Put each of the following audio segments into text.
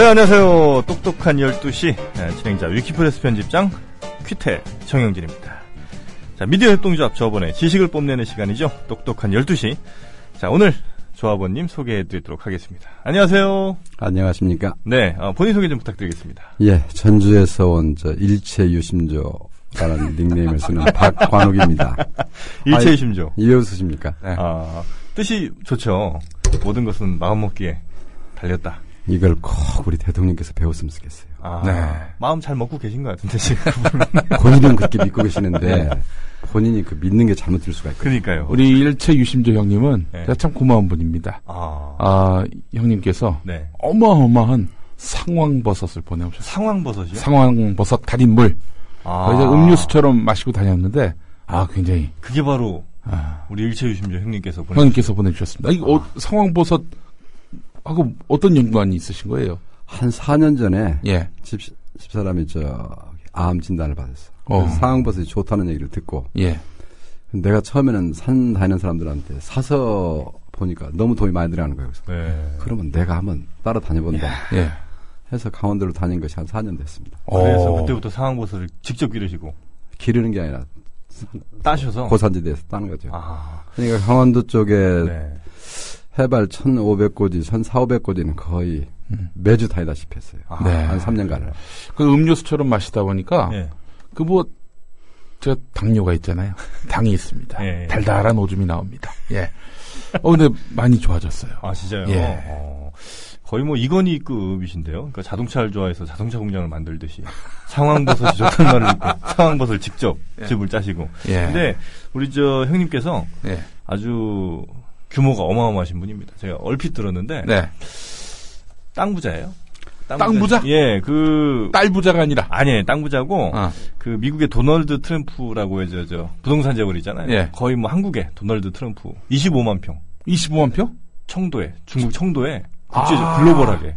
네, 안녕하세요. 똑똑한 12시 네, 진행자 위키프레스 편집장 퀴테 정영진입니다. 자, 미디어 협동조합 저번에 지식을 뽐내는 시간이죠. 똑똑한 12시. 자, 오늘 조합원님 소개해 드리도록 하겠습니다. 안녕하세요. 안녕하십니까. 네, 어, 본인 소개 좀 부탁드리겠습니다. 예, 전주에서 온 저 일체 유심조 라는 닉네임을 쓰는 박관욱입니다. 일체의 심조. 왜 웃으십니까? 네. 아, 뜻이 좋죠. 모든 것은 마음먹기에 달렸다. 이걸 꼭 우리 대통령께서 배웠으면 좋겠어요. 아, 마음 잘 먹고 계신 것 같은데 지금. 본인은 그렇게 믿고 계시는데 본인이 그 믿는 게 잘못될 수가 있고. 그러니까요. 우리 일체 유심조 형님은 네. 제가 참 고마운 분입니다. 아, 아, 형님께서 네. 어마어마한 상황버섯을 보내오셨어요. 상황버섯이요? 상황버섯 달인물. 아, 음료수처럼 마시고 다녔는데, 아, 굉장히, 그게 바로 아, 우리 일체 유심조 형님께서 보내. 형님께서 보내주셨습니다. 이 어, 상황버섯, 하고 어떤 연관이 있으신 거예요? 한 4년 전에 예. 집, 집사람이 저암 진단을 받았어. 어. 그래서 상황버섯이 좋다는 얘기를 듣고 예. 내가 처음에는 산 다니는 사람들한테 사서 보니까 너무 돈이 많이 들어가는 거예요. 그래서 네. 그러면 내가 한번 따라 다녀본다. 예. 해서 강원도로 다닌 것이 한 4년 됐습니다. 그래서 어. 그때부터 상황버섯을 직접 기르시고 기르는 게 아니라 따셔서. 고산지대에서 따는 거죠. 아, 그러니까 강원도 쪽에 네. 해발 1,500고지, 1,400고지는 거의 음. 매주 다니다시피 했어요. 아, 네. 한 3년간을. 그 음료수처럼 마시다 보니까, 예. 그 뭐, 저 당뇨가 있잖아요. 당이 있습니다. 예, 예. 달달한 오줌이 나옵니다. 예. 어, 근데 많이 좋아졌어요. 아, 진짜요? 예. 어, 거의 뭐 이건희급이신데요. 그러니까 자동차를 좋아해서 자동차 공장을 만들듯이 상황버섯이 좋다는 말을 듣고 상황버섯을 직접 집을 짜시고. 예. 근데 우리 저 형님께서 예. 아주 규모가 어마어마하신 분입니다. 제가 얼핏 들었는데 네. 땅 부자예요. 땅 부자? 예, 그 딸 부자가 아니라. 아니에요. 땅 부자고 아, 그 미국의 도널드 트럼프라고 해서 저 부동산 재벌 있잖아요. 예. 거의 뭐 한국의 도널드 트럼프 25만 평 25만 표? 청도에 중국 청도에 국제적 아. 글로벌하게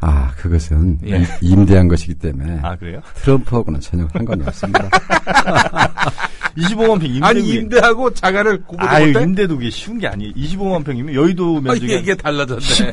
아, 그것은 예. 임대한 것이기 때문에 아 그래요? 트럼프하고는 전혀 상관이 없습니다. 25만 평 임대 아니 임대하고 자가를 구분 아유 못해? 임대도 그게 쉬운 게 아니에요. 25만 평이면 여의도 아, 면적이 이게, 이게 달라졌네.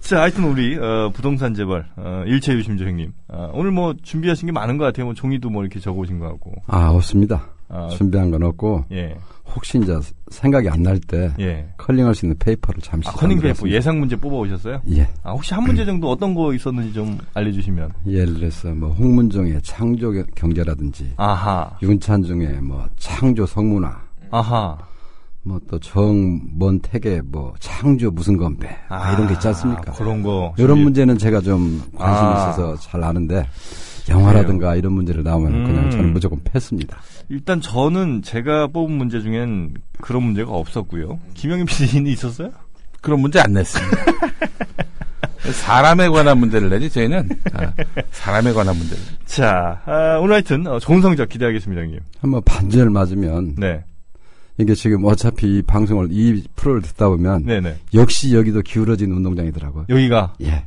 자, 하여튼 우리 어, 부동산 재벌 어, 일체 유심조 형님 어, 오늘 뭐 준비하신 게 많은 것 같아요. 뭐 종이도 뭐 이렇게 적어오신 것 같고 아, 없습니다. 아, 준비한 건 없고 예, 혹시 이제 생각이 안 날 때 예. 커닝할 수 있는 페이퍼를 잠시 아, 커닝 페이퍼. 예상 문제 뽑아 오셨어요? 예. 아, 혹시 한 문제 정도 어떤 거 있었는지 좀 알려주시면. 예를 들어서 뭐 홍문종의 창조 경제라든지 아하, 윤창중의 뭐 창조 성문화 아하. 뭐 또 정먼택의 뭐 창조 무슨 건배 뭐 이런 게 있지 않습니까? 그런 거. 이런 문제는 제가 좀 관심 이 아. 있어서 잘 아는데 영화라든가 이런 문제를 나오면 음. 그냥 저는 무조건 패습니다. 일단 저는 제가 뽑은 문제 중엔 그런 문제가 없었고요. 김영임 PD는 있었어요? 그런 문제 안 냈습니다. 사람에 관한 문제를 내지 저희는 아, 사람에 관한 문제를. 자, 아, 오늘 하여튼 어, 좋은 성적 기대하겠습니다, 형님. 한번 반전을 맞으면 네, 이게 지금 어차피 이 방송을 이 프로를 듣다 보면 네네. 역시 여기도 기울어진 운동장이더라고요. 여기가 예.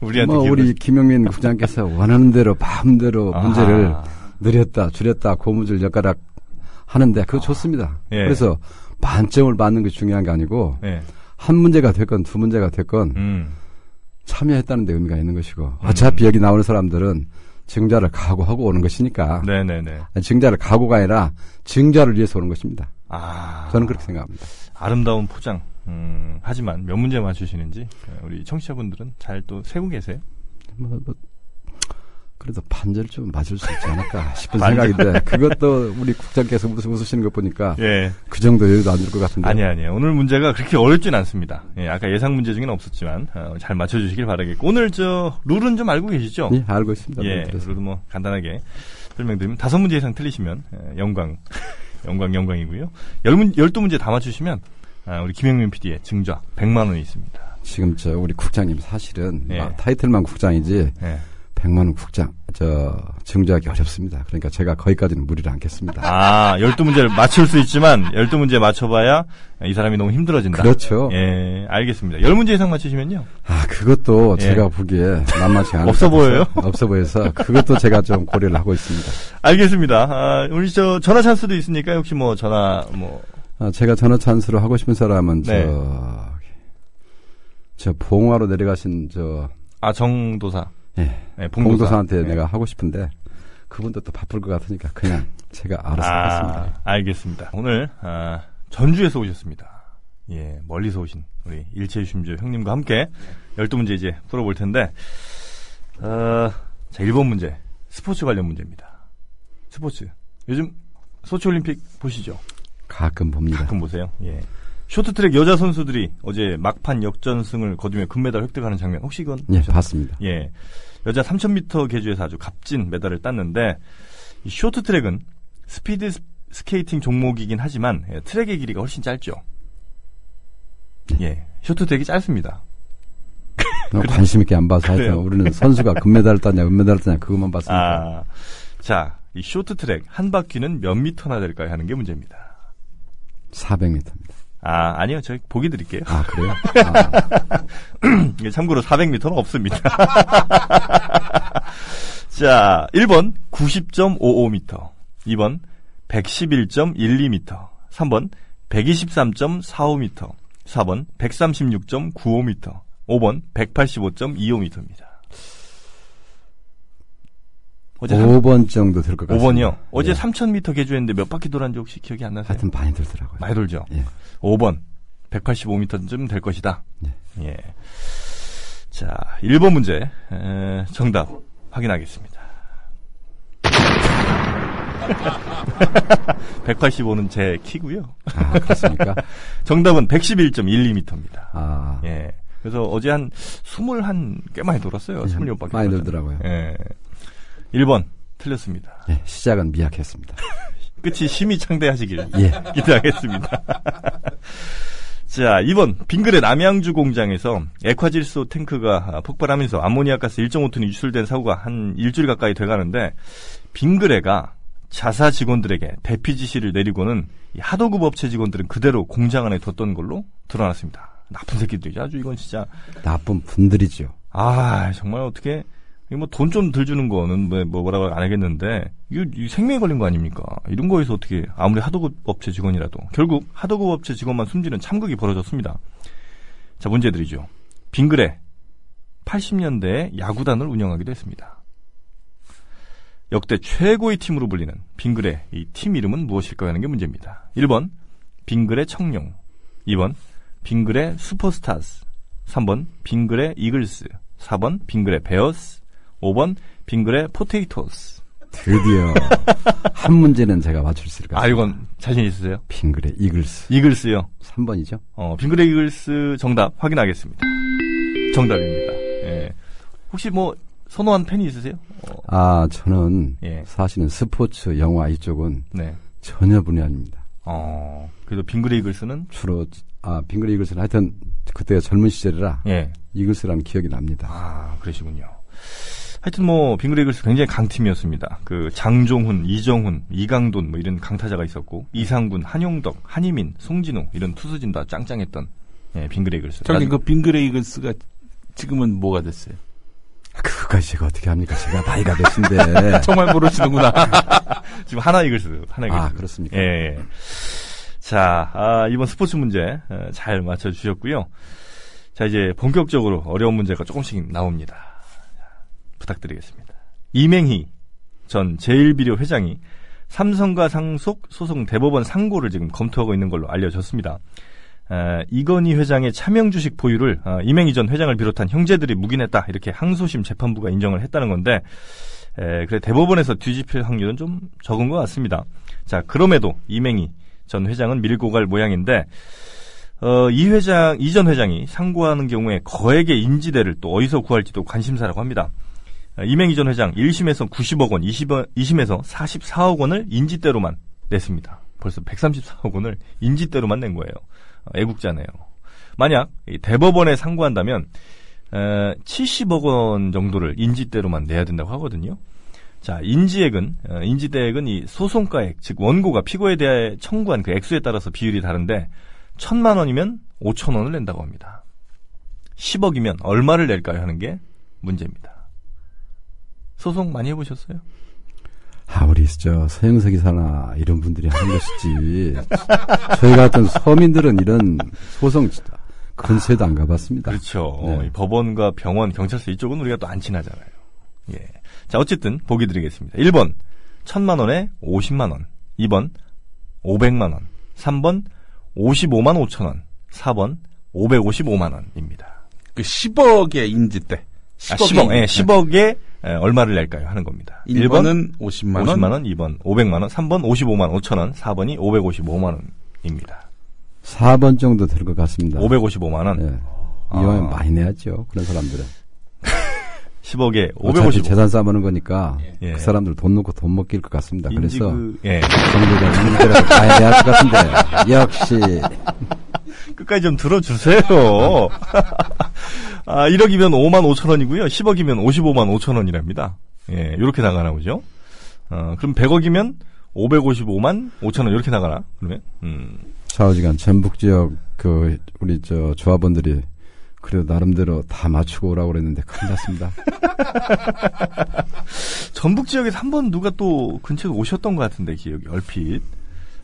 우리한테 뭐 우리 김영민 국장께서 원하는 대로 마음대로 아하. 문제를 늘렸다 줄였다 고무줄 젓가락 하는데 그거 좋습니다. 예. 그래서 만점을 받는 게 중요한 게 아니고 네, 한 문제가 됐건 두 문제가 됐건 음, 참여했다는 데 의미가 있는 것이고 어차피 여기 나오는 사람들은 증자를 각오하고 오는 것이니까 네네네. 증자를 각오가 아니라 증자를 위해서 오는 것입니다. 아, 저는 그렇게 생각합니다. 아름다운 포장. 음, 하지만 몇 문제 맞추시는지 어, 우리 청취자분들은 잘 또 세고 계세요. 뭐, 뭐, 그래도 반절 좀 맞을 수 있지 않을까 싶은. 생각인데 그것도 우리 국장께서 웃, 웃으시는 거 보니까 예. 그 정도 여유도 안 될 것 같은데. 아니 아니에요. 오늘 문제가 그렇게 어렵진 않습니다. 예, 아까 예상 문제 중에는 없었지만 어, 잘 맞춰주시길 바라겠고 오늘 저 룰은 좀 알고 계시죠? 예, 알고 있습니다. 예, 그래서 그래도 뭐 간단하게 설명드리면 다섯 문제 이상 틀리시면 예, 영광, 영광, 영광이고요. 열 문, 열두 문제 다 맞추시면 아, 우리 김영민 PD의 증자 100만 원이 있습니다. 지금 저 우리 국장님 사실은 예. 아, 타이틀만 국장이지 예. 100만 원 국장 저 증조하기 어렵습니다. 그러니까 제가 거기까지는 무리를 않겠습니다. 아, 열두 문제를 맞출 수 있지만 열두 문제 맞춰봐야 이 사람이 너무 힘들어진다. 그렇죠. 예, 알겠습니다. 열 문제 이상 맞추시면요. 아 그것도 예. 제가 보기에 만만치 않을 없어 보여요? 없어 보여서 그것도 제가 좀 고려를 하고 있습니다. 알겠습니다. 아, 우리 저 전화 찬스도 있으니까 혹시 뭐 전화 뭐 아, 제가 전화 찬스로 하고 싶은 사람은 네. 저 저 봉화로 내려가신 저 아 정도사. 예, 네, 봉도사 한테 네. 내가 하고 싶은데 그분도 또 바쁠 것 같으니까 그냥 제가 알아서 하겠습니다. 아, 알겠습니다. 오늘 아, 전주에서 오셨습니다. 예, 멀리서 오신 우리 일체유심주 형님과 함께 12문제 이제 풀어볼 텐데 어, 자, 1번 문제. 스포츠 관련 문제입니다. 스포츠. 요즘 소치올림픽 보시죠? 가끔 봅니다. 가끔 보세요. 예. 쇼트트랙 여자 선수들이 어제 막판 역전승을 거두며 금메달 획득하는 장면 혹시 이건 예, 보셨나요? 봤습니다. 예. 여자 3000m 계주에서 아주 값진 메달을 땄는데 이 쇼트트랙은 스피드 스- 스케이팅 종목이긴 하지만 예, 트랙의 길이가 훨씬 짧죠. 예. 쇼트트랙이 짧습니다. 관심 있게 안 봐서 하여튼. 우리는 선수가 금메달을 땄냐 은메달을 땄냐 그것만 봤으니까 아. 자, 이 쇼트트랙 한 바퀴는 몇 미터나 될까요? 하는 게 문제입니다. 400m입니다. 아, 아니요. 저희 보기 드릴게요. 아 그래요? 아, 참고로 400m는 없습니다. 자, 1번 90.55m, 2번 111.12m, 3번 123.45m, 4번 136.95m, 5번 185.25m입니다. 어제 삼- 5번 정도 될 것 같습니다. 5번이요. 어제 예. 3000m 개주했는데 몇 바퀴 돌았는지 혹시 기억이 안 나세요? 하여튼 많이 들더라고요. 많이 돌죠. 예. 5번 185m쯤 될 것이다. 예. 예. 자, 1번 문제 에, 정답 확인하겠습니다. 185는 제 키고요. 아 그렇습니까? 정답은 111.12m입니다. 아 예. 그래서 어제 한 20, 한꽤 많이 돌았어요. 26바퀴. 많이 돌더라고요. 예. 1번 틀렸습니다. 예, 시작은 미약했습니다. 끝이 심히 창대하시길 예. 기대하겠습니다. 자, 2번 빙그레 남양주 공장에서 액화질소 탱크가 폭발하면서 암모니아가스 1.5톤이 유출된 사고가 한 일주일 가까이 돼가는데 빙그레가 자사 직원들에게 대피 지시를 내리고는 이 하도급 업체 직원들은 그대로 공장 안에 뒀던 걸로 드러났습니다. 나쁜 새끼들이죠. 아주 이건 진짜 나쁜 분들이죠. 아 정말 어떻게 뭐 돈 좀덜 주는 거는 뭐, 뭐 뭐라고 안 하겠는데 이 생명에 걸린 거 아닙니까? 이런 거에서 어떻게 아무리 하도급 업체 직원이라도 결국 하도급 업체 직원만 숨지는 참극이 벌어졌습니다. 자 문제 드리죠. 빙그레 80년대에 야구단을 운영하기도 했습니다. 역대 최고의 팀으로 불리는 빙그레 이 팀 이름은 무엇일까요? 하는 게 문제입니다. 1번 빙그레 청룡 2번 빙그레 슈퍼스타즈 3번 빙그레 이글스 4번 빙그레 베어스 5번 빙그레 포테이토스 드디어 한 문제는 제가 맞출 수 있을 것아 같습니다. 이건 자신 있으세요? 빙그레 이글스 이글스요 3번이죠? 어, 빙그레 이글스 정답 확인하겠습니다 정답입니다 예. 혹시 뭐 선호한 팬이 있으세요? 어, 아 저는 예. 사실은 스포츠 영화 이쪽은 네. 전혀 분이 아닙니다. 어, 그래도 빙그레 이글스는 주로 아 빙그레 이글스는 하여튼 그때 젊은 시절이라 예. 이글스라는 기억이 납니다. 아, 그러시군요. 하여튼 뭐 빙그레 이글스 굉장히 강팀이었습니다. 그 장종훈, 이정훈, 이강돈 뭐 이런 강타자가 있었고 이상군, 한용덕, 한희민, 송진우 이런 투수진 다 짱짱했던 예, 빙그레 이글스. 저기 나중- 그 빙그레 이글스가 지금은 뭐가 됐어요? 그거까지 제가 어떻게 합니까? 제가 나이가 몇인데. 정말 모르시는구나. 지금 하나 이글스, 하나 이글스. 아 그렇습니까? 예, 예. 자, 아, 이번 스포츠 문제 어, 잘 맞춰주셨고요. 자, 이제 본격적으로 어려운 문제가 조금씩 나옵니다. 부탁드리겠습니다. 이맹희 전 제일비료 회장이 삼성과 상속 소송 대법원 상고를 지금 검토하고 있는 걸로 알려졌습니다. 에, 이건희 회장의 차명 주식 보유를 어, 이맹희 전 회장을 비롯한 형제들이 묵인했다 이렇게 항소심 재판부가 인정을 했다는 건데 에, 그래 대법원에서 뒤집힐 확률은 좀 적은 것 같습니다. 자 그럼에도 이맹희 전 회장은 밀고 갈 모양인데 어, 이 회장 이 전 회장이 상고하는 경우에 거액의 인지대를 또 어디서 구할지도 관심사라고 합니다. 어, 이맹희 전 회장 1심에서 90억 원, 20원, 2심에서 44억 원을 인지대로만 냈습니다. 벌써 134억 원을 인지대로만 낸 거예요. 어, 애국자네요. 만약 이 대법원에 상고한다면 에, 70억 원 정도를 인지대로만 내야 된다고 하거든요. 자, 인지액은 어, 인지대액은 이 소송가액, 즉 원고가 피고에 대해 청구한 그 액수에 따라서 비율이 다른데 천만 원이면 5천 원을 낸다고 합니다. 10억이면 얼마를 낼까요? 하는 게 문제입니다. 소송 많이 해보셨어요? 아, 우리 저 서영석 이사나 이런 분들이 하는 것이지. 저희 같은 서민들은 이런 소송 근처에도 안 가봤습니다. 그렇죠. 네. 어, 이 법원과 병원, 경찰서 이쪽은 우리가 또 안 친하잖아요. 예. 자, 어쨌든 보기 드리겠습니다. 1번 1000만 원에 50만 원. 2번 500만 원. 3번 55만 5천 원. 4번 555만 원입니다. 그 10억의 인지대. 아, 10억, 예, 10억에 에, 얼마를 낼까요? 하는 겁니다. 1번은 50만 원. 50만 원, 2번 500만 원, 3번 55만 5천 원, 4번이 555만 원입니다. 4번 정도 될 것 같습니다. 555만 원. 예. 아. 이왕이면 많이 내야죠. 그런 사람들은. 10억에 어차피 555. 재산 쌓아보는 거니까 예. 그 사람들 돈 놓고 돈 먹길 것 같습니다. 그래서 그, 예. 정부가 임대라도 가야 될것 같은데 역시 끝까지 좀 들어주세요. 아, 1억이면 5만 5천 원이고요. 10억이면 55만 5천 원이랍니다. 예, 이렇게 나가나 보죠. 어, 그럼 100억이면 555만 5천 원 이렇게 나가나? 그러면? 음. 좌우지간 전북 지역 그 우리 저 조합원들이 그래도 나름대로 다 맞추고 오라고 그랬는데 큰일 났습니다. 전북 지역에서 한 번 누가 또 근처에 오셨던 것 같은데 기억이 얼핏.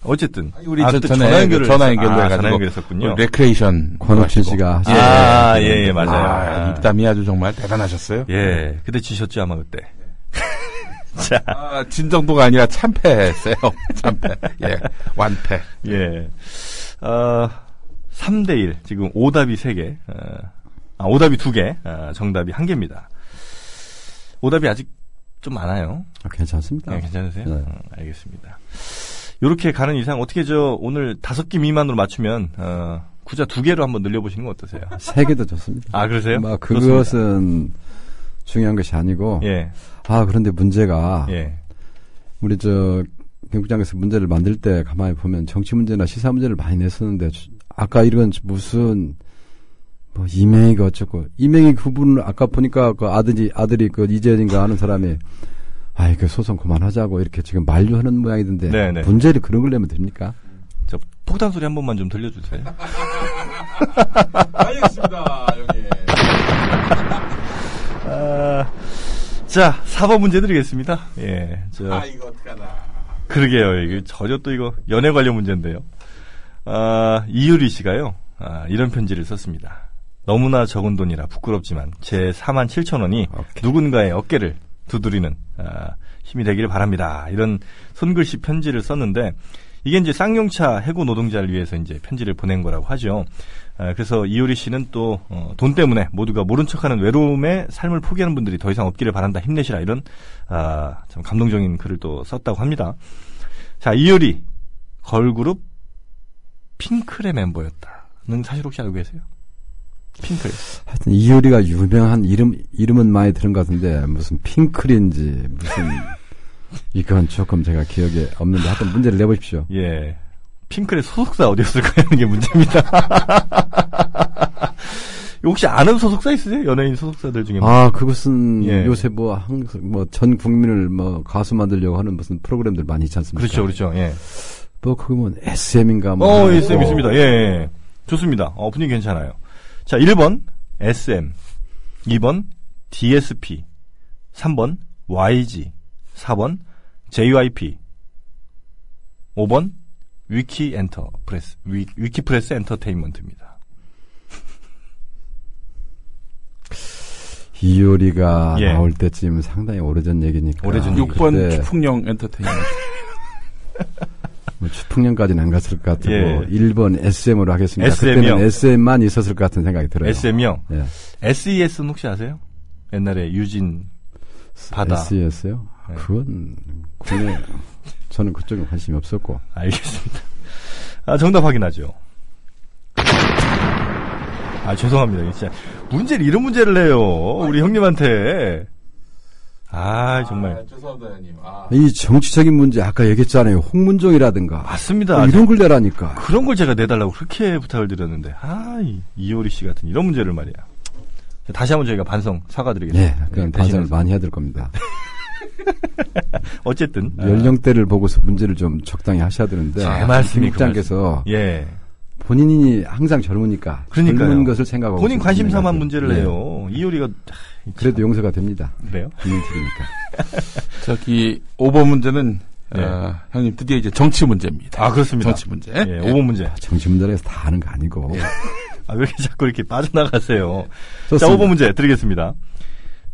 어쨌든 우리 아, 전화 연결을 전화 했- 연결로 아, 해가지고 전화 연결했었군요. 레크레이션 권옥진 씨가 하신 아, 예, 예, 맞아요. 아, 입담이 아주 정말 대단하셨어요. 예, 그때 지셨죠 아마 그때. 자, 아, 진정도가 아니라 참패했어요. 참패. 예. 완패. 예. 어, 3대1. 지금 오답이 3개. 어, 아, 오답이 2개. 어, 정답이 1개입니다. 오답이 아직 좀 많아요. 아, 괜찮습니다. 네, 괜찮으세요? 네. 어, 알겠습니다. 요렇게 가는 이상 어떻게 저 오늘 다섯 개 미만으로 맞추면 어, 구자 두 개로 한번 늘려보시는 건 어떠세요? 세 개도 좋습니다. 아 그러세요? 뭐 좋습니다. 그것은 중요한 것이 아니고 예, 아 그런데 문제가 예, 우리 저 경북장에서 문제를 만들 때 가만히 보면 정치 문제나 시사 문제를 많이 냈었는데 주- 아까 이런 무슨 뭐 이명희가 어쩌고 이명희 그분을 아까 보니까 그 아들이 아들이 그 이재현인가 하는 사람이 아이 그 소송 그만하자고 이렇게 지금 만류하는 모양이던데 네네. 문제를 그런 걸 내면 됩니까? 저 폭탄 소리 한 번만 좀 들려주세요. 알겠습니다, 여기. 아, 자, 4번 문제 드리겠습니다. 예, 저 이거 어떡하나. 그러게요. 이게 전혀 또 이거 연애 관련 문제인데요. 아, 이유리 씨가요. 아, 이런 편지를 썼습니다. 너무나 적은 돈이라 부끄럽지만 제 4만 7천 원이 오케이. 누군가의 어깨를 두드리는 아, 힘이 되기를 바랍니다. 이런 손글씨 편지를 썼는데 이게 이제 쌍용차 해고 노동자를 위해서 이제 편지를 보낸 거라고 하죠. 아, 그래서 이효리 씨는 또돈 때문에 모두가 모른 척하는 외로움에 삶을 포기하는 분들이 더 이상 없기를 바란다. 힘내시라 이런 아, 참 감동적인 글을 또 썼다고 합니다. 자 이효리 걸그룹 핑클의 멤버였다는 사실 혹시 알고 계세요? 핑클. 하여튼 이효리가 유명한 이름 이름은 많이 들은 것 같은데 무슨 핑클인지 무슨 이건 조금 제가 기억에 없는데 하여튼 문제를 내보십시오. 예. 핑클의 소속사 어디였을까 하는 게 문제입니다. 혹시 아는 소속사 있으세요? 연예인 소속사들 중에. 뭐. 아, 그것은 예. 요새 뭐 항상 뭐 전 국민을 뭐 가수 만들려고 하는 무슨 프로그램들 많이 있지 않습니까? 그렇죠, 그렇죠. 예. 뭐 그거 뭐 SM인가 뭐. 어. SM 있습니다. 예, 예. 좋습니다. 어, 분위기 괜찮아요. 자, 1번 SM, 2번 DSP, 3번 YG, 4번 JYP, 5번 위키 엔터 프레스, 위, 위키프레스 엔터테인먼트입니다. 이효리가 예. 나올 때쯤 상당히 오래전 얘기니까. 오래전 얘기. 6번 그때 추풍령 엔터테인먼트. 뭐 추풍령까지는 안 갔을 것 같고 예. 1번 SM으로 하겠습니다. SM 이요? 그때는 SM만 있었을 것 같은 생각이 들어요. SM이요. 예. SES는 혹시 아세요? 옛날에 유진 바다. SES요? 네. 그건 국내 저는 그쪽에 관심이 없었고. 알겠습니다. 아, 정답 확인하죠. 아, 죄송합니다. 진짜. 문제를, 이런 문제를 내요. 우리 형님한테. 아, 정말. 죄송합니다, 형님. 아. 이 정치적인 문제 아까 얘기했잖아요. 홍문종이라든가 맞습니다. 뭐 이런 걸 내라니까. 그런 걸 제가 내달라고 그렇게 부탁을 드렸는데, 아, 이, 이효리 씨 같은 이런 문제를 말이야. 다시 한번 저희가 반성 사과드리겠습니다. 네, 그건 네, 반성을 대신해서. 많이 해야 될 겁니다. 어쨌든. 아, 연령대를 보고서 문제를 좀 적당히 하셔야 되는데 제 말씀이 그 국장께서 예. 본인이 항상 젊으니까 그러니까요. 젊은 것을 생각하고 본인 관심사만. 문제를 네. 내요. 이효리가, 그래도 용서가 됩니다. 그래요? 국민들이니까. 저기 5번 문제는 네. 어, 형님 드디어 이제 정치 문제입니다. 아, 그렇습니다. 정치 문제. 예, 5번 문제. 정치 문제라서 다 하는 거 아니고 아, 왜 이렇게 자꾸 이렇게 빠져나가세요? 자, 좋습니다. 5번 문제 드리겠습니다.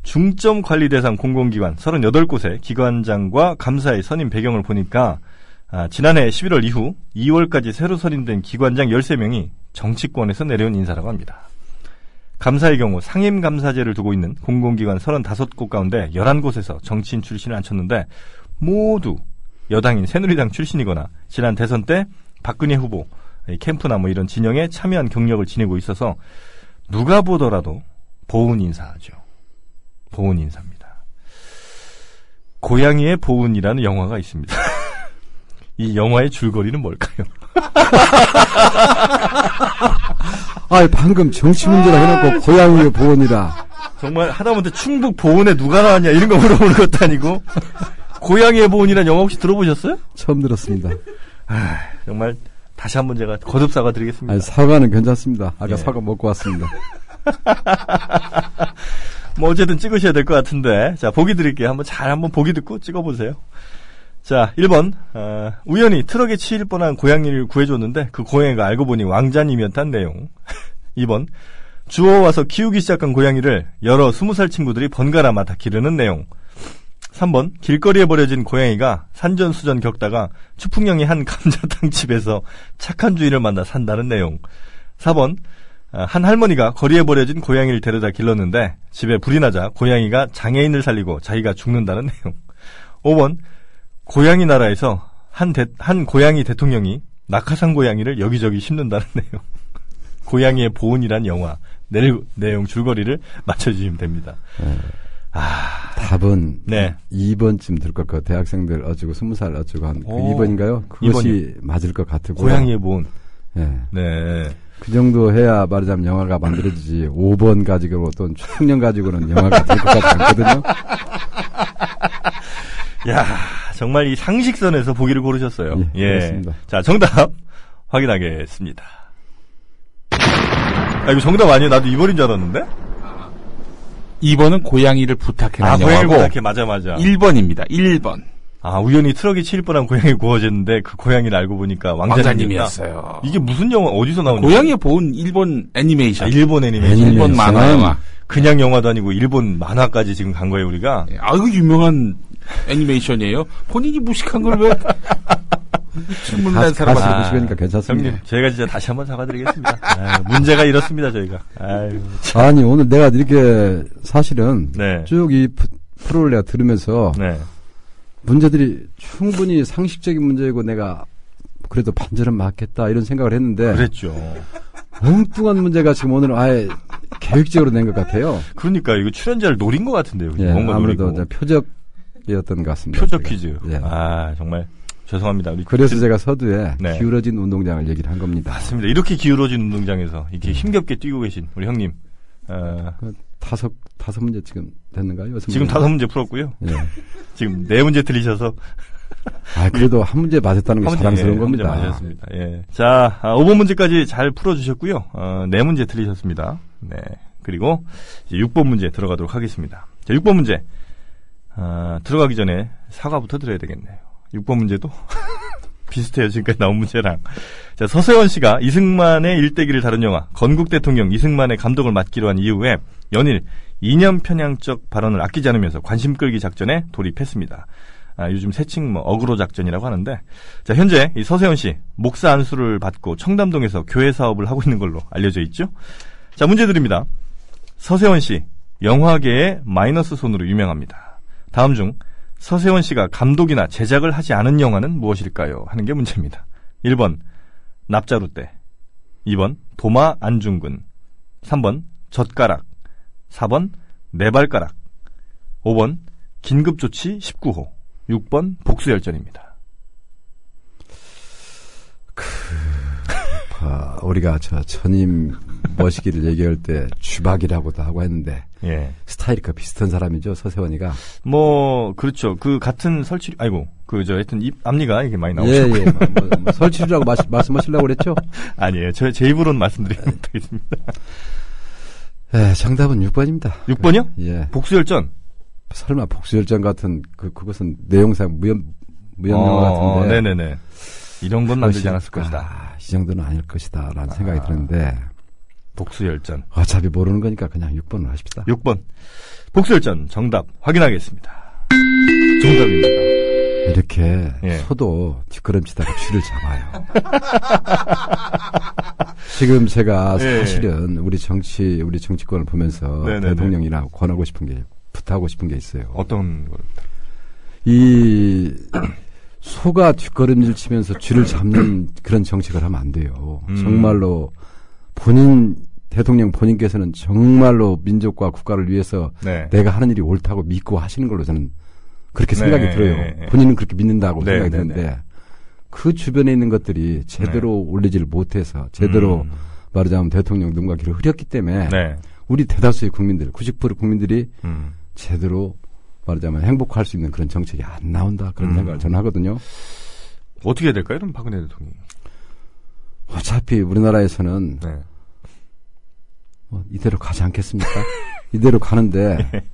중점 관리 대상 공공기관 38곳의 기관장과 감사의 선임 배경을 보니까 아, 지난해 11월 이후 2월까지 새로 선임된 기관장 13명이 정치권에서 내려온 인사라고 합니다. 감사의 경우 상임 감사제를 두고 있는 공공기관 35곳 가운데 11곳에서 정치인 출신을 앉혔는데 모두 여당인 새누리당 출신이거나 지난 대선 때 박근혜 후보 이 캠프나 뭐 이런 진영에 참여한 경력을 지니고 있어서 누가 보더라도 보훈 인사죠. 보훈 인사입니다. 고양이의 보훈이라는 영화가 있습니다. 이 영화의 줄거리는 뭘까요? 아, 방금 정치 문제라 해놓고 고양이의 보원이라. 정말 하다못해 충북 보훈에 누가 나왔냐 이런 거 물어보는 것도 아니고 고양이의 보훈이라는 영화 혹시 들어보셨어요? 처음 들었습니다. 정말 다시 한번 제가 거듭 사과드리겠습니다. 아니, 사과는 괜찮습니다. 아까 예. 사과 먹고 왔습니다. 뭐 어쨌든 찍으셔야 될 것 같은데 자 보기 드릴게요. 한번 잘 한번 보기 듣고 찍어보세요. 자 1번 어, 우연히 트럭에 치일 뻔한 고양이를 구해줬는데 그 고양이가 알고 보니 왕자님이었단 내용. 2번 주워와서 키우기 시작한 고양이를 여러 20살 친구들이 번갈아 맡아 기르는 내용. 3번 길거리에 버려진 고양이가 산전수전 겪다가 추풍령이 한 감자탕 집에서 착한 주인을 만나 산다는 내용. 4번 아, 한 할머니가 거리에 버려진 고양이를 데려다 길렀는데 집에 불이 나자 고양이가 장애인을 살리고 자기가 죽는다는 내용. 5번 고양이 나라에서 한, 대- 한 고양이 대통령이 낙하산 고양이를 여기저기 심는다는 내용. 고양이의 보온이란 영화 내, 내용 줄거리를 맞춰주시면 됩니다. 아, 답은 네. 2번쯤 들 것 같고 대학생들 어쩌고 20살 어쩌고 한그 오, 2번인가요? 그것이 맞을 것 같고. 고양이의 보온. 예. 네. 그 정도 해야 말하자면 영화가 만들어지지 5번 가지고 또는 추풍령 가지고는 영화가 될 것 같지 않거든요. 야, 정말 이 상식선에서 보기를 고르셨어요. 예, 그렇습니다. 자, 정답 확인하겠습니다. 아, 이거 정답 아니에요? 나도 2번인 줄 알았는데? 2번은 고양이를 부탁해라는 아, 고양이 영화고 부탁해. 맞아, 맞아. 1번입니다. 1번. 아, 우연히 트럭에 치일 뻔한 고양이 구해줬는데 그 고양이를 알고 보니까. 왕자님이었어요. 이게 무슨 영화, 어디서 나온 고양이에 본 일본 아, 애니메이션. 일본 애니메이션. 애니메이션. 일본 만화 영화. 그냥 영화도 아니고 일본 만화까지 지금 간 거예요, 우리가. 예, 아그 유명한 애니메이션이에요. 본인이 무식한 걸 왜? 질문을 한 가시, 사람 가시 아, 보시니까 괜찮습니다. 형님, 저희가 진짜 다시 한번 사과드리겠습니다. 아유, 문제가 이렇습니다, 저희가. 아니 오늘 내가 이렇게 사실은 네. 쭉이 프로를 내가 들으면서 네. 문제들이 충분히 상식적인 문제이고 내가 그래도 반절은 맞겠다 이런 생각을 했는데 그랬죠. 엉뚱한 문제가 지금 오늘 아예 계획적으로 낸 것 같아요. 그러니까 이거 출연자를 노린 것 같은데요. 예, 뭔가 아무래도 노리고. 표적이었던 것 같습니다. 표적 제가. 퀴즈. 예. 아 정말 죄송합니다. 그래서 그- 제가 서두에 네. 기울어진 운동장을 얘기를 한 겁니다. 맞습니다. 이렇게 기울어진 운동장에서 음. 이렇게 힘겹게 뛰고 계신 우리 형님. 어, 다섯 다섯 문제 지금 됐는가요? 여섯 지금 문제? 다섯 문제 풀었고요. 예. 지금 네 문제 틀리셔서 아 그래도 한 문제 맞았다는 게 자랑스러운 예, 한 문제 겁니다. 맞으셨습니다. 예. 자, 아, 5번 문제까지 잘 풀어주셨고요. 어, 네 문제 틀리셨습니다. 네. 그리고 이제 6번 문제 들어가도록 하겠습니다. 자, 6번 문제. 아, 들어가기 전에 사과부터 드려야 되겠네요. 6번 문제도 비슷해요. 지금까지 나온 문제랑. 자, 서세원 씨가 이승만의 일대기를 다룬 영화 건국 대통령 이승만의 감독을 맡기로 한 이후에 연일 이념 편향적 발언을 아끼지 않으면서 관심 끌기 작전에 돌입했습니다. 아, 요즘 새칭 뭐 어그로 작전이라고 하는데 자 현재 이 서세원 씨 목사 안수를 받고 청담동에서 교회 사업을 하고 있는 걸로 알려져 있죠. 자 문제 드립니다. 서세원 씨 영화계의 마이너스 손으로 유명합니다. 다음 중 서세원 씨가 감독이나 제작을 하지 않은 영화는 무엇일까요? 하는 게 문제입니다. 1번 납자루 때 2번 도마 안중근. 3번 젓가락. 4번 네 내발가락. 5번 긴급조치 19호. 6번 복수열전입니다. 아, 우리가 저 천임 머시기를 얘기할 때 주박이라고도 하고 했는데 예. 스타일이 그 비슷한 사람이죠 서세원이가. 뭐 그렇죠. 그 같은 설치 아이고 그저 하여튼 입 앞니가 이게 많이 예, 나오죠. 예. 뭐, 뭐 설치류라고 마- 말씀하시려고 그랬죠? 아니에요. 저 제 입으로는 말씀드리지 못하겠습니다. 예, 정답은 6번입니다. 6번이요? 예. 복수열전. 설마 복수열전 같은 그 그것은 내용상 무연 무연 영화 어, 같은데. 네네네. 이런 건 만들지 않았을 것이다. 아, 이 정도는 아닐 것이다라는 아. 생각이 드는데 복수열전. 어차피 모르는 거니까 그냥 6번을 하십시다. 6번. 복수열전 정답 확인하겠습니다. 정답입니다. 이렇게 예. 소도 뒷걸음치다가 쥐를 잡아요. 지금 제가 예. 사실은 우리 정치, 우리 정치권을 보면서 네네네. 대통령이나 권하고 싶은 게, 부탁하고 싶은 게 있어요. 어떤 걸? 이 소가 뒷걸음질 치면서 쥐를 잡는 그런 정책을 하면 안 돼요. 음. 정말로 본인 대통령 본인께서는 정말로 민족과 국가를 위해서 네. 내가 하는 일이 옳다고 믿고 하시는 걸로 저는 그렇게 네, 생각이 네, 들어요. 네. 본인은 그렇게 믿는다고 네, 생각이 네, 드는데 네. 그 주변에 있는 것들이 제대로 올리지를 못해서 제대로 음. 말하자면 대통령 눈과 귀를 흐렸기 때문에 네. 우리 대다수의 국민들, 90% 국민들이 음. 제대로 말하자면 행복할 수 있는 그런 정책이 안 나온다 그런 음. 생각을 저는 하거든요. 어떻게 해야 될까요? 그럼 박근혜 대통령이. 어차피 우리나라에서는 네. 뭐 이대로 가지 않겠습니까? 이대로 가는데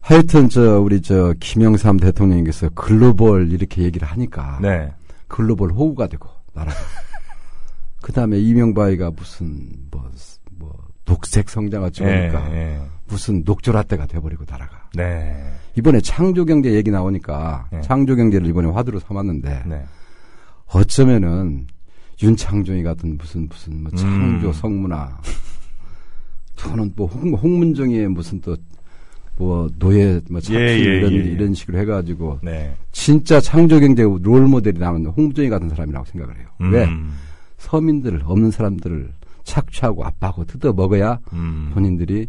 하여튼 저 우리 저 김영삼 대통령께서 글로벌 이렇게 얘기를 하니까 네. 글로벌 호구가 되고 나라가 그 다음에 이명박이가 무슨 뭐, 뭐 녹색 성장을 찍으니까 예, 예. 무슨 녹조라떼가 돼버리고 나라가 네. 이번에 창조경제 얘기 나오니까 네. 창조경제를 이번에 화두로 삼았는데 네. 어쩌면은 윤창중이 같은 무슨 무슨 뭐 창조 음. 성문화 또는 뭐 홍, 홍문정의 무슨 또 뭐 노예 뭐 착취 예, 예, 이런 예, 예. 이런 식으로 해가지고 네. 진짜 창조 경제 롤 모델이 나오는 홍문정이 같은 사람이라고 생각을 해요. 왜 음. 서민들 없는 사람들을 착취하고 압박하고 뜯어 먹어야 음. 본인들이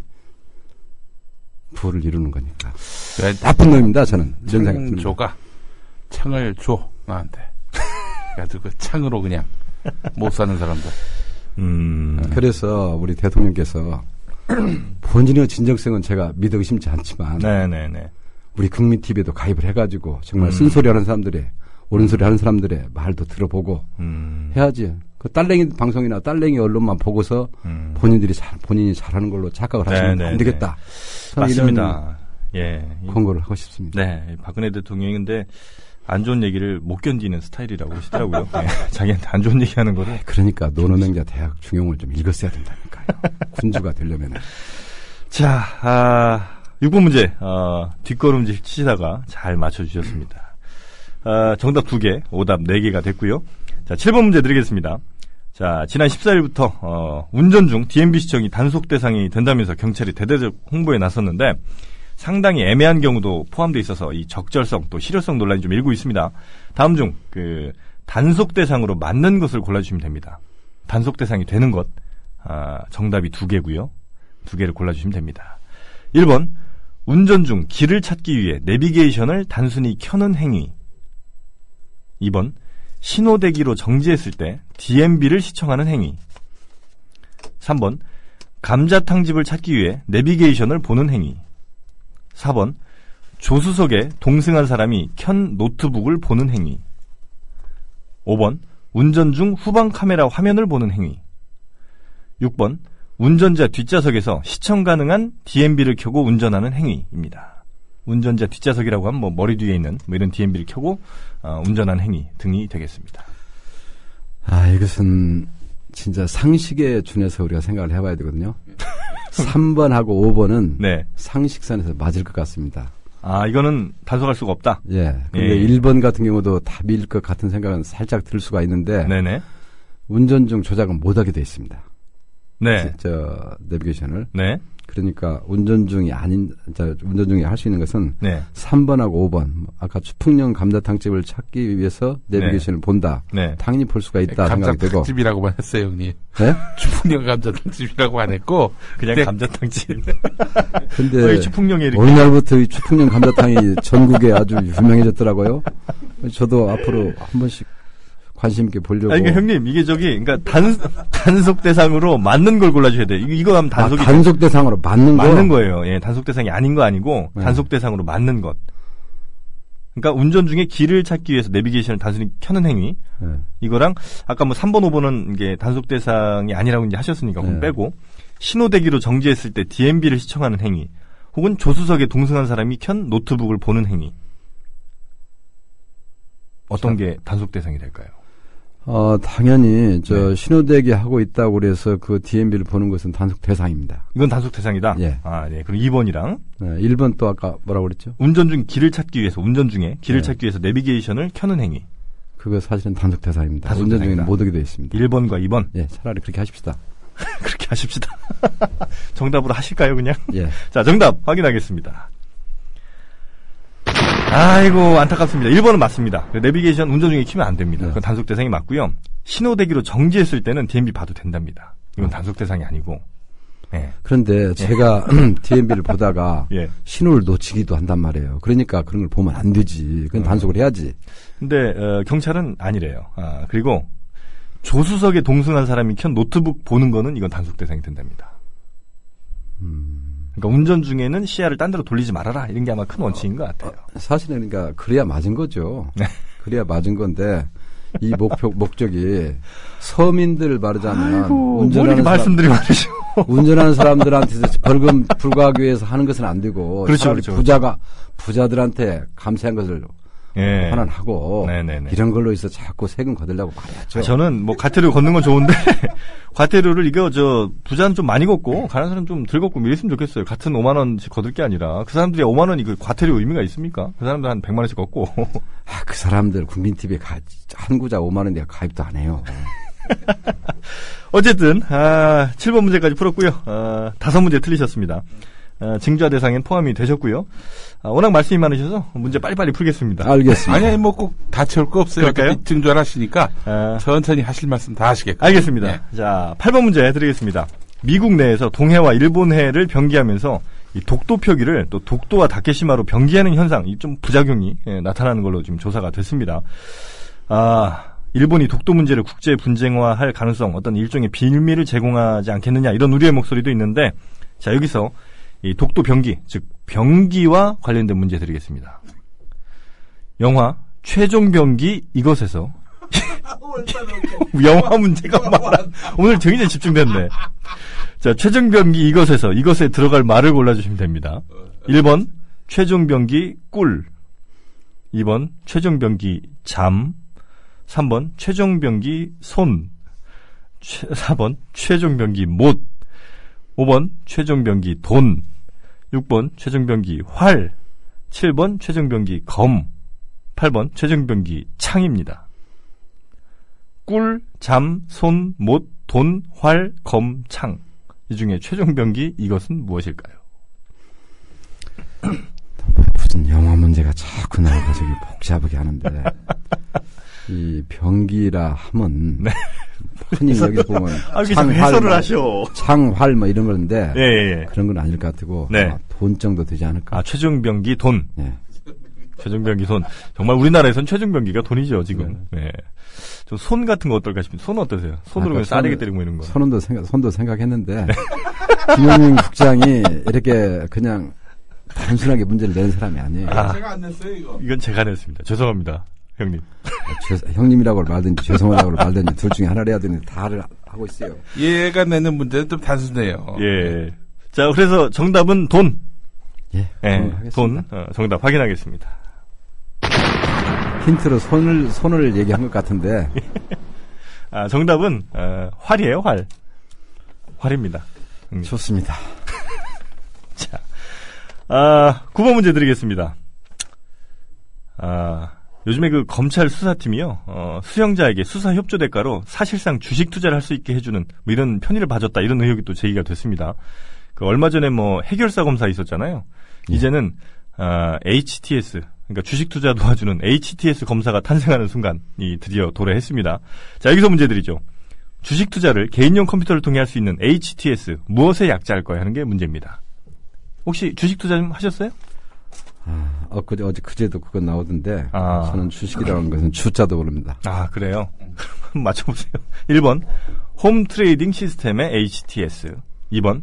부를 이루는 거니까 왜 나쁜 놈입니다 저는 이런 생각 듭니다. 창조가 창을 줘 나한테. 그래가지고 그 창으로 그냥 못 사는 사람들. 음. 그래서 우리 대통령께서 본인의 진정성은 제가 믿어 의심치 않지만 네네네. 우리 국민 TV에도 가입을 해가지고 정말 음. 쓴소리 하는 사람들의 옳은 소리 하는 사람들의 말도 들어보고 음. 해야지. 그 딸랭이 방송이나 딸랭이 언론만 보고서 음. 본인들이 잘 본인이 잘하는 걸로 착각을 하시면 네, 안 네, 되겠다. 맞습니다. 예. 이- 권고를 하고 싶습니다. 네. 박근혜 대통령이 근데 안 좋은 얘기를 못 견디는 스타일이라고 하시더라고요. 예. 자기한테 안 좋은 얘기 하는 거를. 그러니까 노노맹자 대학 중용을 좀 읽었어야 된다니까요. 군주가 되려면은. 자, 아, 6번 문제, 어, 뒷걸음질 치시다가 잘 맞춰주셨습니다. 아, 정답 2개, 오답 4개가 됐고요 자, 7번 문제 드리겠습니다. 자, 지난 14일부터, 어, 운전 중 DMB 시청이 단속 대상이 된다면서 경찰이 대대적 홍보에 나섰는데, 상당히 애매한 경우도 포함되어 있어서 이 적절성 또 실효성 논란이 좀 일고 있습니다. 다음 중, 그, 단속 대상으로 맞는 것을 골라주시면 됩니다. 단속 대상이 되는 것, 아, 정답이 두 개고요 두 개를 골라주시면 됩니다. 1번, 운전 중 길을 찾기 위해 내비게이션을 단순히 켜는 행위. 2번, 신호대기로 정지했을 때 DMB를 시청하는 행위. 3번, 감자탕집을 찾기 위해 내비게이션을 보는 행위. 4번, 조수석에 동승한 사람이 켠 노트북을 보는 행위. 5번, 운전 중 후방 카메라 화면을 보는 행위. 6번, 운전자 뒷좌석에서 시청 가능한 DMB를 켜고 운전하는 행위입니다. 운전자 뒷좌석이라고 하면 뭐 머리 뒤에 있는 뭐 이런 DMB를 켜고 어, 운전하는 행위 등이 되겠습니다. 아, 이것은 진짜 상식에 준해서 우리가 생각을 해봐야 되거든요. 3번하고 5번은 네. 상식선에서 맞을 것 같습니다. 아 이거는 단속할 수가 없다. 예. 근데 예. 1번 같은 경우도 답일 것 같은 생각은 살짝 들 수가 있는데 네네. 운전 중 조작은 못하게 돼 있습니다. 네. 저 내비게이션을. 네. 그러니까 운전 중이 아닌 저 운전 중에 할 수 있는 것은 네. 3번하고 5번. 아까 추풍령 감자탕집을 찾기 위해서 내비게이션을 본다. 네. 당연히 볼 수가 있다 생각이 되고. 감자탕집이라고만 했어요, 형님. 네? 추풍령 감자탕집이라고 안 했고. 그냥 네. 감자탕집. 근데 추풍령에 이렇게. 어느 날부터 이 추풍령 감자탕이 전국에 아주 유명해졌더라고요. 저도 앞으로 한 번씩 관심 있게 보려고. 아니, 그러니까 형님, 이게 저기, 그러니까 단, 단속 대상으로 맞는 걸 골라주셔야 돼요. 이거, 이거 하면 단속이. 아, 단속 대상으로 맞는 거. 맞는 거예요. 예, 단속 대상이 아닌 거 아니고, 네. 단속 대상으로 맞는 것. 그러니까 운전 중에 길을 찾기 위해서 내비게이션을 단순히 켜는 행위. 네. 이거랑, 아까 뭐 3번, 5번은 이게 단속 대상이 아니라고 이제 하셨으니까, 그건 네. 빼고, 신호대기로 정지했을 때 DMB를 시청하는 행위. 혹은 조수석에 동승한 사람이 켠 노트북을 보는 행위. 어떤 게 단속 대상이 될까요? 어, 당연히 저 네. 신호대기 하고 있다고 그래서 그 DMB를 보는 것은 단속 대상입니다. 이건 단속 대상이다. 예. 아, 네. 그럼 2번이랑 네, 1번 또 아까 뭐라고 그랬죠? 운전 중 길을 찾기 위해서 운전 중에 길을 네. 찾기 위해서 내비게이션을 켜는 행위. 그거 사실은 단속 대상입니다. 단속 운전 중에는. 못 오게 되어 있습니다. 1번과 2번 예, 차라리 그렇게 하십시다. 그렇게 하십시다. 정답으로 하실까요, 그냥? 예. 자, 정답 확인하겠습니다. 아이고, 안타깝습니다. 1번은 맞습니다. 그 내비게이션 운전 중에 키면 안 됩니다. 네. 그건 단속 대상이 맞고요. 신호 대기로 정지했을 때는 DMB 봐도 된답니다. 이건 아. 단속 대상이 아니고. 예. 그런데 제가 DMB를 보다가 예. 신호를 놓치기도 한단 말이에요. 그러니까 그런 걸 보면 안 되지. 그건 음. 단속을 해야지. 근데 어, 경찰은 아니래요. 아, 그리고 조수석에 동승한 사람이 켠 노트북 보는 거는 이건 단속 대상이 된답니다. 그러니까 운전 중에는 시야를 딴 데로 돌리지 말아라 이런 게 아마 큰 원칙인 것 같아요. 사실은 그러니까 그래야 맞은 거죠. 네. 그래야 맞은 건데 이 목표 목적이 서민들 말하자면 뭘 이렇게 운전하는 사람. 운전하는 사람들한테 벌금 불구하기 위해서 하는 것은 안 되고 그렇죠, 그렇죠, 부자가 부자들한테 감세한 것을 예. 환원하고 네네네. 이런 걸로 해서 자꾸 세금 거들려고 말해야죠. 아, 저는 뭐 과태료 걷는 건 좋은데 과태료를 이거 저 부자는 좀 많이 걷고 가는 사람 좀덜 걷고 뭐 이랬으면 좋겠어요. 같은 5만 원씩 거둘 게 아니라 그 사람들이 5만 원이 그 과태료 의미가 있습니까? 그 사람들 한 100만 원씩 걷고 아, 그 사람들 국민 TV에 가, 한 구자 5만 원 내가 가입도 안 해요. 어쨌든 아, 7번 문제까지 풀었고요. 아, 다섯 문제 틀리셨습니다. 아, 증자 대상엔 포함이 되셨고요. 아, 워낙 말씀이 많으셔서 문제 빨리빨리 풀겠습니다. 알겠습니다. 아니, 뭐 꼭 다 채울 거 없어요. 증조를 하시니까 아, 천천히 하실 말씀 다 하시겠고. 알겠습니다. 네. 자, 8번 문제 드리겠습니다. 미국 내에서 동해와 일본해를 병기하면서 이 독도 표기를 또 독도와 다케시마로 병기하는 현상, 이 좀 부작용이 예, 나타나는 걸로 지금 조사가 됐습니다. 아, 일본이 독도 문제를 국제 분쟁화할 가능성, 어떤 일종의 빌미를 제공하지 않겠느냐 이런 우려의 목소리도 있는데, 자 여기서 이 독도 병기, 즉 병기와 관련된 문제 드리겠습니다. 영화 최종 병기 이것에서 영화 문제가 많아. 오늘 굉장히 집중됐네. 자, 최종 병기 이것에서 이것에 들어갈 말을 골라주시면 됩니다. 1번 최종 병기 꿀 2번 최종 병기 잠 3번 최종 병기 손 4번 최종 병기 못 5번 최종 병기 돈 6번 최종 병기 활 7번 최종 병기 검 8번 최종 병기 창입니다. 꿀, 잠, 손, 못, 돈, 활, 검, 창. 이 중에 최종 병기 이것은 무엇일까요? 무슨 영화 문제가 자꾸 나와가지고 복잡하게 하는데 이 병기라 하면 네. 흔히 여기 보면 아, 자꾸 해설을 하셔. 창활 뭐 이런 건데 예, 예, 예. 그런 건 아닐 것 같고 네. 아, 돈 정도 되지 않을까? 아, 최종 병기 돈. 네. 최종 병기 손. 정말 우리나라에선 최종 병기가 돈이죠, 지금. 네. 좀손 같은 거 어떨까 싶은데, 손 어떠세요? 손으로 아까 그냥 싸대기 손을- 때리고 이런 거. 손도 생각 손도 생각했는데 김영민 국장이 이렇게 그냥 단순하게 문제를 내는 사람이 아니에요. 아. 제가 안 냈어요, 이거. 이건 제가 냈습니다. 죄송합니다. 형님. 죄- 형님이라고 말든지 죄송하다고 말든지 둘 중에 하나를 해야 되는데 다를 하고 있어요. 얘가 내는 문제는 좀 단순해요. 예. 자, 그래서 정답은 돈. 예, 하겠습니다. 돈. 어, 정답 확인하겠습니다. 힌트로 손을 손을 얘기한 것 같은데 아, 정답은, 어, 활이에요, 활. 활입니다. 음. 좋습니다. 자, 아, 9번 문제 드리겠습니다. 아, 요즘에 그 검찰 수사팀이요, 어, 수형자에게 수사 협조 대가로 사실상 주식 투자를 할 수 있게 해주는 뭐 이런 편의를 봐줬다 이런 의혹이 또 제기가 됐습니다. 그 얼마 전에 뭐 해결사 검사 있었잖아요. 예. 이제는 아, HTS 그러니까 주식 투자 도와주는 HTS 검사가 탄생하는 순간이 드디어 도래했습니다. 자 여기서 문제 드리죠. 주식 투자를 개인용 컴퓨터를 통해 할 수 있는 HTS 무엇의 약자일까요 하는 게 문제입니다. 혹시 주식 투자 좀 하셨어요? 아, 엊그제 어제 그제도 그거 나오던데 아. 저는 주식이라고 하는 것은 주자도 모릅니다. 아 그래요? 맞춰보세요. 1번 home trading system의 HTS 2번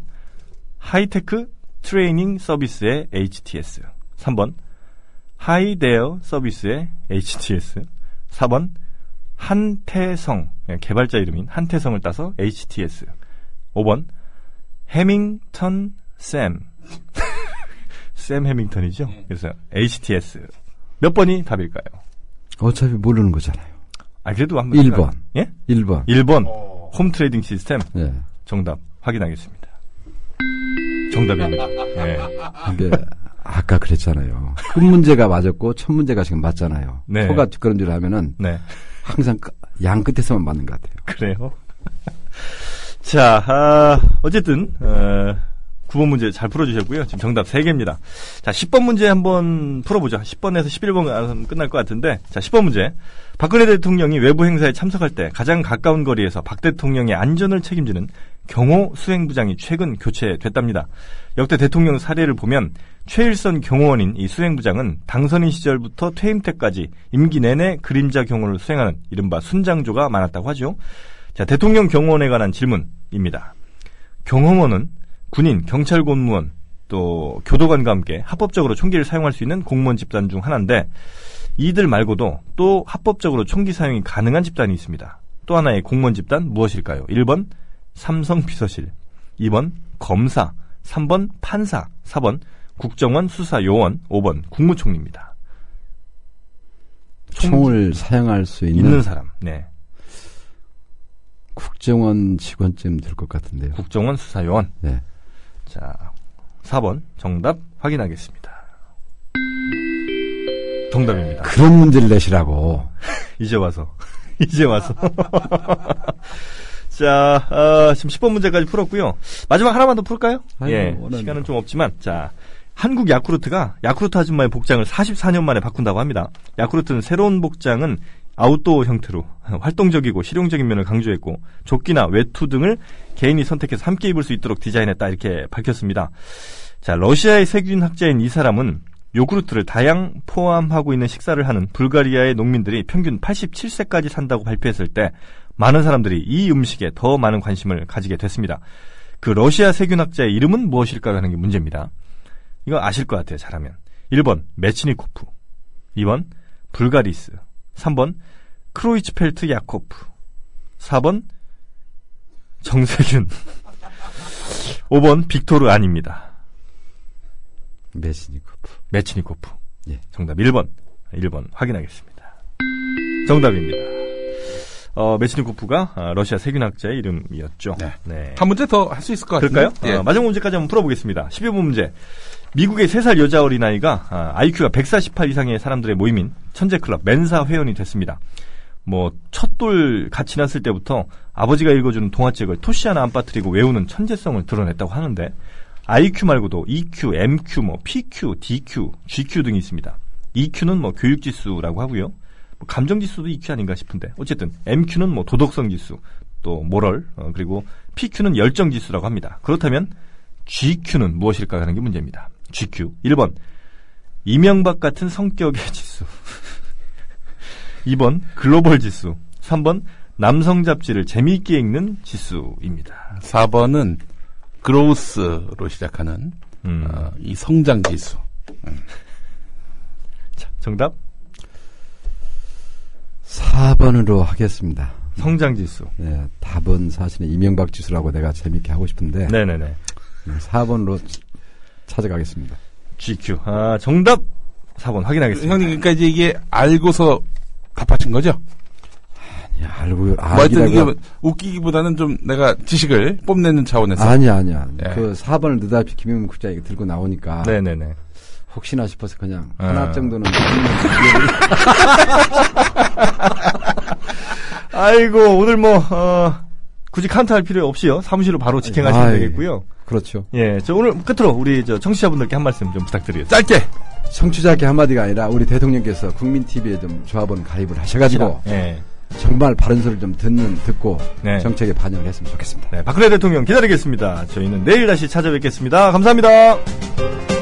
하이테크 트레이딩 서비스의 HTS 3번 hi there service의 HTS 4번 한태성 예, 개발자 이름인 한태성을 따서 HTS 5번 해밍턴 샘 샘 해밍턴이죠. 그래서 HTS 몇 번이 답일까요? 어차피 모르는 거잖아요. 아, 그래도 한번. 1번. 생각- 예? 1번. 1번. home trading system. 예. 정답 확인하겠습니다. 정답입니다. 예. 이게 아까 그랬잖아요. 끝 문제가 맞았고 첫 문제가 지금 맞잖아요. 네. 소가 뒷걸음질 하면은 네. 항상 끝- 양 끝에서만 맞는 것 같아요. 그래요. 자, 아, 어쨌든, 어, 9번 문제 잘 풀어주셨고요. 지금 정답 3개입니다. 자, 10번 문제 한번 풀어보죠. 10번에서 11번 가면 끝날 것 같은데. 자, 10번 문제. 박근혜 대통령이 외부 행사에 참석할 때 가장 가까운 거리에서 박 대통령의 안전을 책임지는 경호 수행부장이 최근 교체됐답니다. 역대 대통령 사례를 보면 최일선 경호원인 이 수행부장은 당선인 시절부터 퇴임 때까지 임기 내내 그림자 경호를 수행하는 이른바 순장조가 많았다고 하죠. 자, 대통령 경호원에 관한 질문입니다. 경호원은 군인, 경찰 공무원, 또 교도관과 함께 합법적으로 총기를 사용할 수 있는 공무원 집단 중 하나인데 이들 말고도 또 합법적으로 총기 사용이 가능한 집단이 있습니다. 또 하나의 공무원 집단 무엇일까요? 1번 삼성 비서실, 2번 검사, 3번 판사, 4번 국정원 수사요원, 5번 국무총리입니다. 총- 총을 사용할 수 있는, 있는 사람. 네. 국정원 직원쯤 될 것 같은데요. 국정원 수사요원. 네. 자, 4번 정답 확인하겠습니다. 정답입니다. 그런 문제를 내시라고. 이제 와서. 이제 와서. 자, 어, 지금 10번 문제까지 풀었고요. 마지막 하나만 더 풀까요? 아유, 예. 원하는 시간은 거. 좀 없지만, 자. 한국 야쿠르트가 야쿠르트 아줌마의 복장을 44년 만에 바꾼다고 합니다. 야쿠르트는 새로운 복장은 아웃도어 형태로 활동적이고 실용적인 면을 강조했고 조끼나 외투 등을 개인이 선택해서 함께 입을 수 있도록 디자인했다 이렇게 밝혔습니다. 자, 러시아의 세균 학자인 이 사람은 요구르트를 다양 포함하고 있는 식사를 하는 불가리아의 농민들이 평균 87세까지 산다고 발표했을 때 많은 사람들이 이 음식에 더 많은 관심을 가지게 됐습니다. 그 러시아 세균학자의 이름은 무엇일까 하는 게 문제입니다. 이거 아실 것 같아요, 잘하면. 1번, 메치니코프. 2번, 불가리스. 3번, 크로이츠펠트 야코프. 4번, 정세균. 5번, 빅토르 아닙니다. 메시니코프. 메치니코프. 예. 정답 1번. 1번 확인하겠습니다. 정답입니다. 어, 메치니코프가 아, 러시아 세균학자의 이름이었죠. 네. 한 문제 더 할 수 있을 것 같은데. 그럴까요? 어, 마지막 문제까지 한번 풀어보겠습니다. 12번 문제. 미국의 3살 여자 어린아이가 아, IQ가 148 이상의 사람들의 모임인 천재클럽 멘사 회원이 됐습니다. 뭐 첫돌 같이 났을 때부터 아버지가 읽어주는 동화책을 토시 하나 안 빠뜨리고 외우는 천재성을 드러냈다고 하는데 IQ 말고도 EQ, MQ, 뭐 PQ, DQ, GQ 등이 있습니다. EQ는 뭐 교육지수라고 하고요. 뭐 감정 지수도 EQ 아닌가 싶은데 어쨌든 MQ는 뭐 도덕성 지수, 또 모럴, 어, 그리고 PQ는 열정 지수라고 합니다. 그렇다면 GQ는 무엇일까 하는 게 문제입니다. GQ 1번 이명박 같은 성격의 지수 2번 글로벌 지수 3번 남성 잡지를 재미있게 읽는 지수입니다. 4번은 그로우스로 시작하는 음, 어, 이 성장 지수. 자, 정답 4번으로 하겠습니다. 성장 지수. 네, 답은 사실은 이명박 지수라고 내가 재밌게 하고 싶은데 네네네. 4번으로 찾아가겠습니다. GQ. 아 정답 4번 확인하겠습니다. 형님, 그러니까 이제 이게 알고서 답하신 거죠? 야, 알고 뭐 하여튼 이게 웃기기보다는 좀 내가 지식을 뽐내는 차원에서. 아니야 아니야. 네. 그 4번을 느닷없이 김영민 국장 이거 들고 나오니까 네네네. 혹시나 싶어서 그냥 아. 하나 정도는 아이고 오늘 뭐 어, 굳이 카운트 할 필요 없이요. 사무실로 바로 직행하시면 아이. 되겠고요. 그렇죠. 예, 저 오늘 끝으로 우리 저 청취자분들께 한 말씀 좀 부탁드리겠습니다. 짧게! 청취자께 한마디가 아니라 우리 대통령께서 국민 TV에 좀 조합원 가입을 하셔가지고 예. 정말 바른 소리를 좀 듣는 듣고 네. 정책에 반영을 했으면 좋겠습니다. 네, 박근혜 대통령 기다리겠습니다. 저희는 내일 다시 찾아뵙겠습니다. 감사합니다.